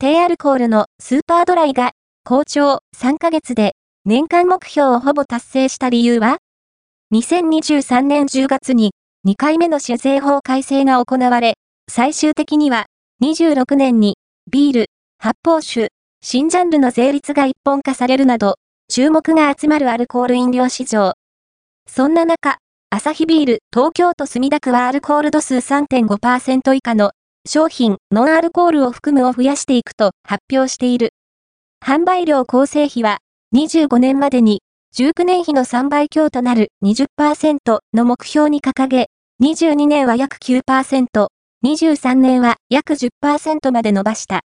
低アルコールのスーパードライが好調3ヶ月で年間目標をほぼ達成した理由は ?2023 年10月に2回目の酒税法改正が行われ、最終的には26年にビール、発泡酒、新ジャンルの税率が一本化されるなど、注目が集まるアルコール飲料市場。そんな中、アサヒビール東京都墨田区はアルコール度数3.5%以下の商品、ノンアルコールを含むを増やしていくと発表している。販売量構成比は25年までに19年比の3倍強となる20%の目標に掲げ、22年は約9%、23年は約10%まで伸ばした。